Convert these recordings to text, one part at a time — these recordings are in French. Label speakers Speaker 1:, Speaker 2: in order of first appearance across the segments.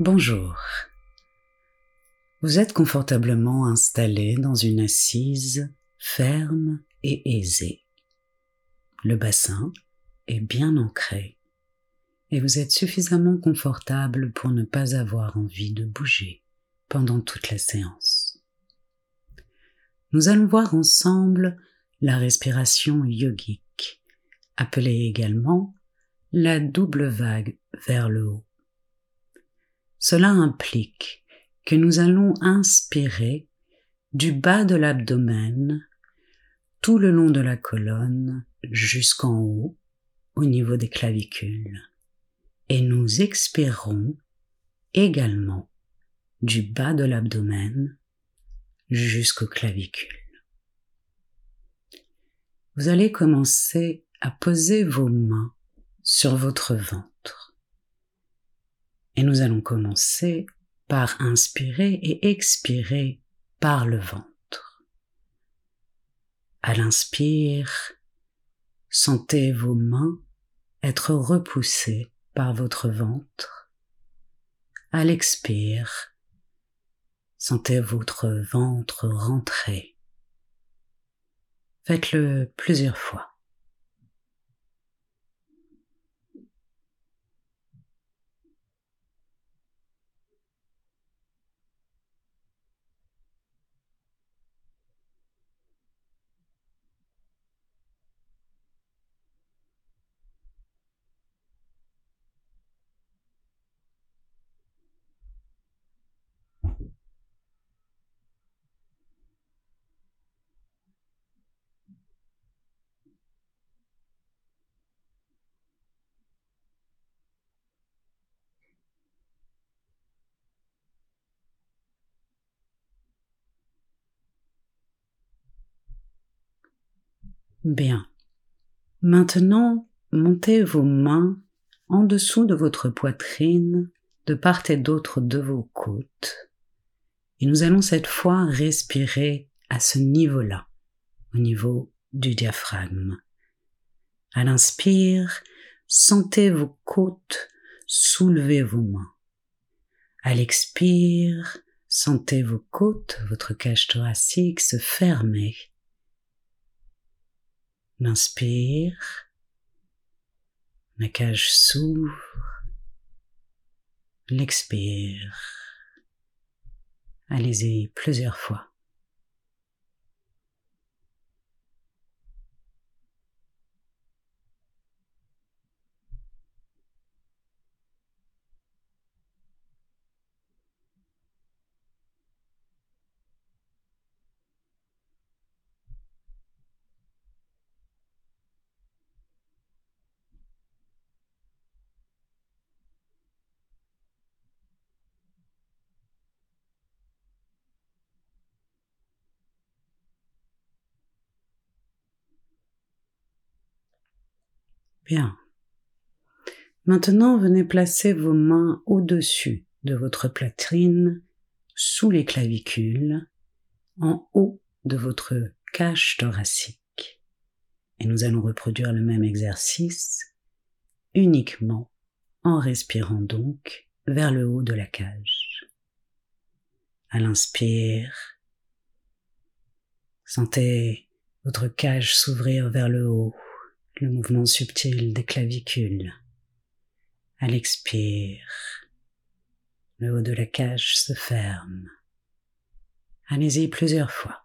Speaker 1: Bonjour. Vous êtes confortablement installé dans une assise ferme et aisée. Le bassin est bien ancré et vous êtes suffisamment confortable pour ne pas avoir envie de bouger pendant toute la séance. Nous allons voir ensemble la respiration yogique, appelée également la double vague vers le haut. Cela implique que nous allons inspirer du bas de l'abdomen tout le long de la colonne jusqu'en haut au niveau des clavicules et nous expirons également du bas de l'abdomen jusqu'aux clavicules. Vous allez commencer à poser vos mains sur votre ventre. Et nous allons commencer par inspirer et expirer par le ventre. À l'inspire, sentez vos mains être repoussées par votre ventre. À l'expire, sentez votre ventre rentrer. Faites-le plusieurs fois. Bien. Maintenant, montez vos mains en dessous de votre poitrine, de part et d'autre de vos côtes. Et nous allons cette fois respirer à ce niveau-là, au niveau du diaphragme. À l'inspire, sentez vos côtes soulever vos mains. À l'expire, sentez vos côtes, votre cage thoracique se fermer L'inspire, la cage s'ouvre, l'expire. Allez-y plusieurs fois. Bien. Maintenant, venez placer vos mains au-dessus de votre poitrine, sous les clavicules, en haut de votre cage thoracique. Et nous allons reproduire le même exercice uniquement en respirant donc vers le haut de la cage. À l'inspire, sentez votre cage s'ouvrir vers le haut le mouvement subtil des clavicules. À l'expire, le haut de la cage se ferme. Allez-y plusieurs fois.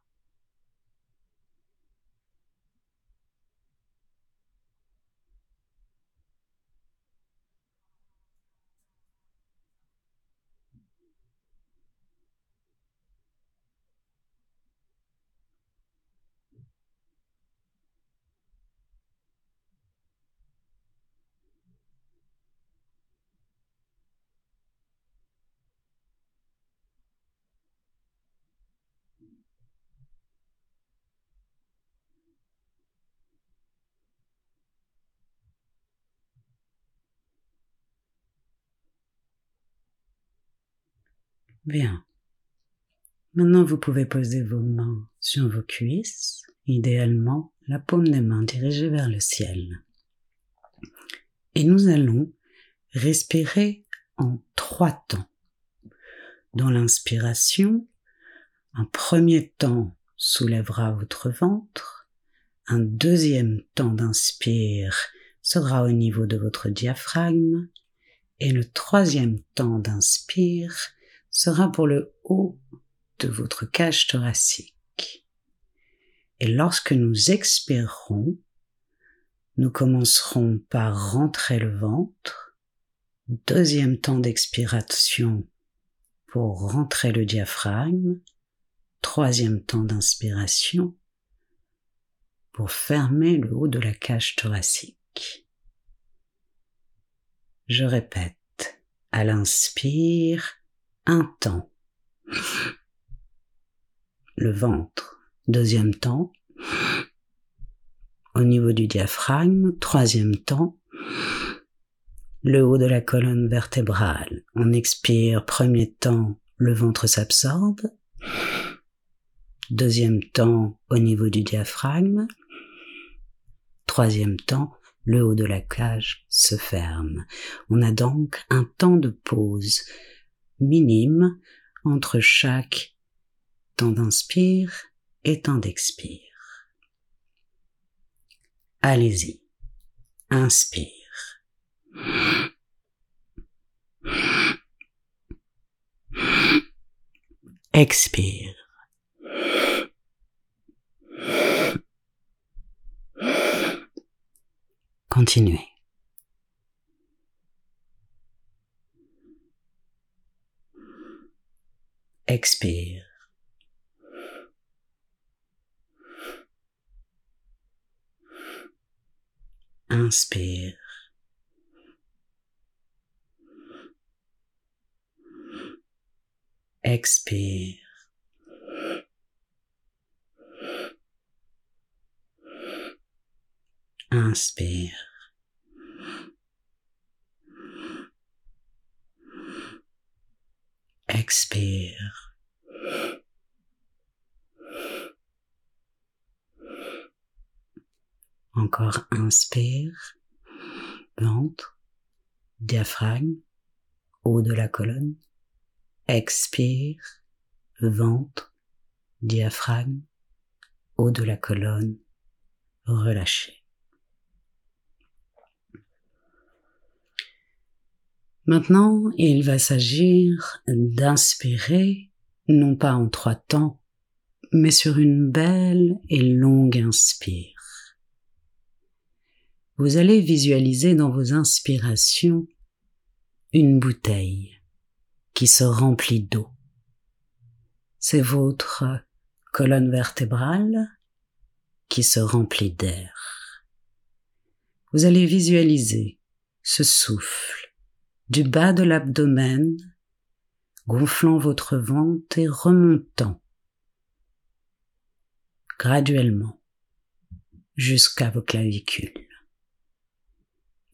Speaker 1: Bien. Maintenant, vous pouvez poser vos mains sur vos cuisses, idéalement la paume des mains dirigée vers le ciel. Et nous allons respirer en trois temps dans l'inspiration, un premier temps soulèvera votre ventre, un deuxième temps d'inspire sera au niveau de votre diaphragme, et le troisième temps d'inspire sera pour le haut de votre cage thoracique. Et lorsque nous expirerons, nous commencerons par rentrer le ventre, deuxième temps d'expiration pour rentrer le diaphragme, troisième temps d'inspiration pour fermer le haut de la cage thoracique. Je répète, à l'inspire, un temps. Le ventre, deuxième temps. Au niveau du diaphragme, troisième temps. Le haut de la colonne vertébrale. On expire, premier temps, le ventre s'absorbe. Deuxième temps, au niveau du diaphragme. Troisième temps, le haut de la cage se ferme. On a donc un temps de pause minime entre chaque temps d'inspire et temps d'expire. Allez-y. Inspire. Expire. Continuez. Expire. Inspire. Expire. Inspire. Expire. Encore inspire, ventre, diaphragme, haut de la colonne. Expire, ventre, diaphragme, haut de la colonne, relâchez. Maintenant, il va s'agir d'inspirer, non pas en trois temps, mais sur une belle et longue inspire. Vous allez visualiser dans vos inspirations une bouteille qui se remplit d'eau. C'est votre colonne vertébrale qui se remplit d'air. Vous allez visualiser ce souffle du bas de l'abdomen, gonflant votre ventre et remontant graduellement jusqu'à vos clavicules.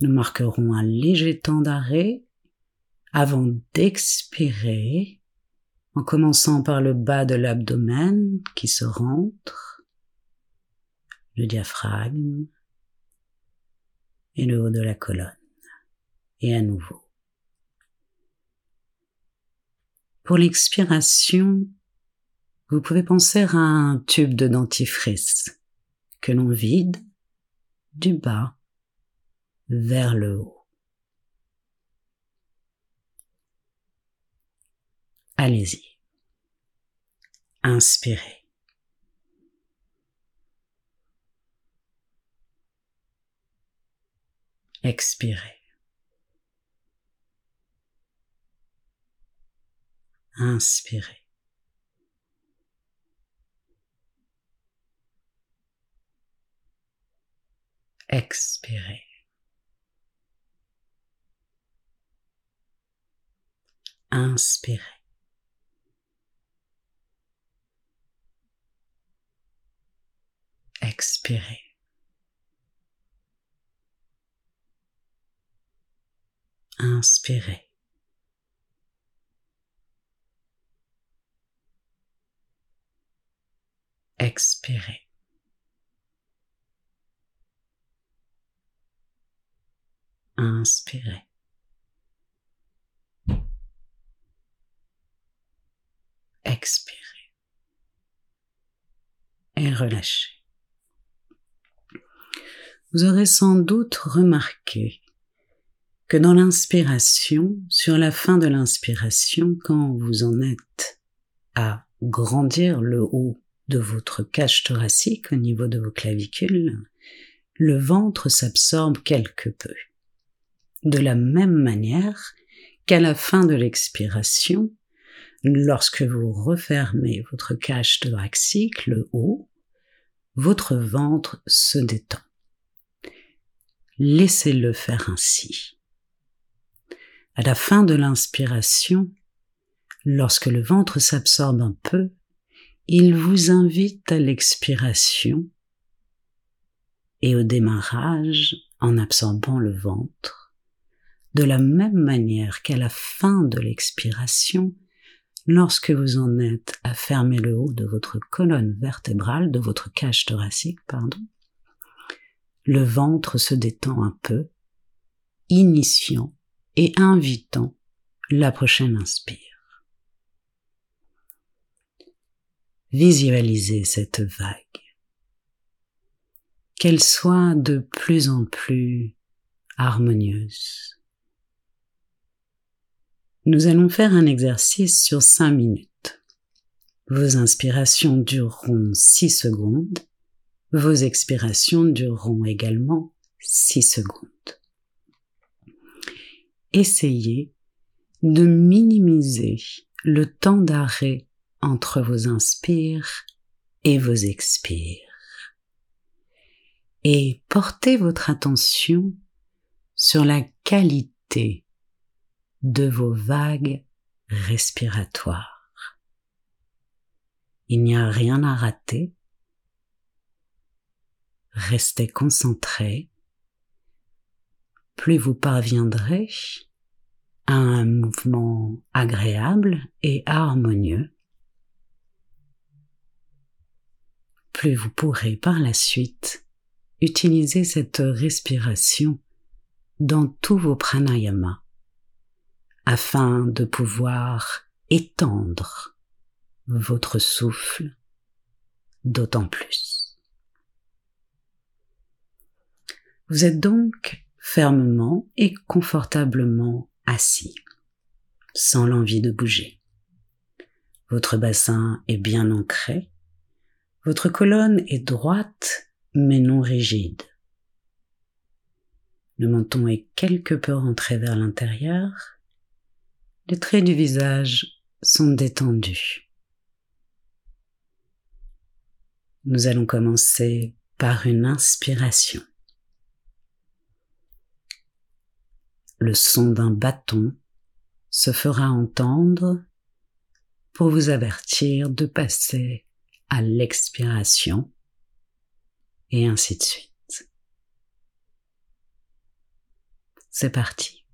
Speaker 1: Nous marquerons un léger temps d'arrêt avant d'expirer en commençant par le bas de l'abdomen qui se rentre, le diaphragme et le haut de la colonne. Et à nouveau. Pour l'expiration, vous pouvez penser à un tube de dentifrice que l'on vide du bas vers le haut. Allez-y. Inspirez. Expirez. Inspirez. Expirez. Inspirez. Expirez. Inspirez. Expirez. Inspirez. expirez. Et. Vous aurez sans doute remarqué que dans l'inspiration, sur la fin de l'inspiration, quand vous en êtes à grandir le haut de votre cage thoracique au niveau de vos clavicules, le ventre s'absorbe quelque peu. De la même manière qu'à la fin de l'expiration, lorsque vous refermez votre cage thoracique, le haut, votre ventre se détend. Laissez-le faire ainsi. À la fin de l'inspiration, lorsque le ventre s'absorbe un peu, il vous invite à l'expiration et au démarrage en absorbant le ventre, de la même manière qu'à la fin de l'expiration, lorsque vous en êtes à fermer le haut de votre colonne vertébrale, de votre cage thoracique, pardon, le ventre se détend un peu, initiant et invitant la prochaine inspire. Visualisez cette vague qu'elle soit de plus en plus harmonieuse. Nous allons faire un exercice sur cinq minutes. Vos inspirations dureront six secondes, vos expirations dureront également six secondes. Essayez de minimiser le temps d'arrêt entre vos inspires et vos expires et portez votre attention sur la qualité de vos vagues respiratoires. Il n'y a rien à rater. Restez concentré. Plus vous parviendrez à un mouvement agréable et harmonieux, plus vous pourrez par la suite utilisez cette respiration dans tous vos pranayamas afin de pouvoir étendre votre souffle d'autant plus. Vous êtes donc fermement et confortablement assis, sans l'envie de bouger. Votre bassin est bien ancré, votre colonne est droite mais non rigide. Le menton est quelque peu rentré vers l'intérieur. Les traits du visage sont détendus. Nous allons commencer par une inspiration. Le son d'un bâton se fera entendre pour vous avertir de passer à l'expiration et ainsi de suite. C'est parti.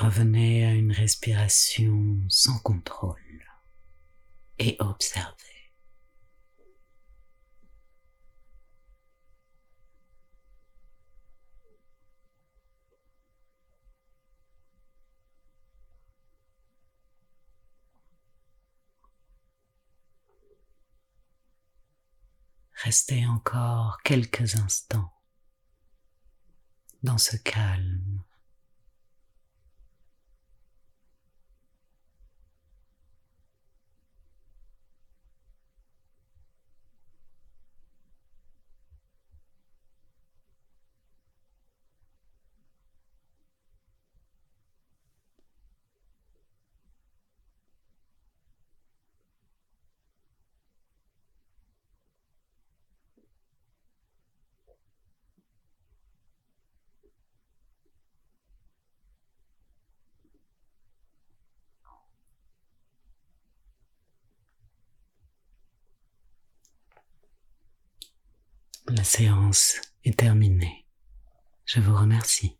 Speaker 1: Revenez à une respiration sans contrôle et observez. Restez encore quelques instants dans ce calme. La séance est terminée. Je vous remercie.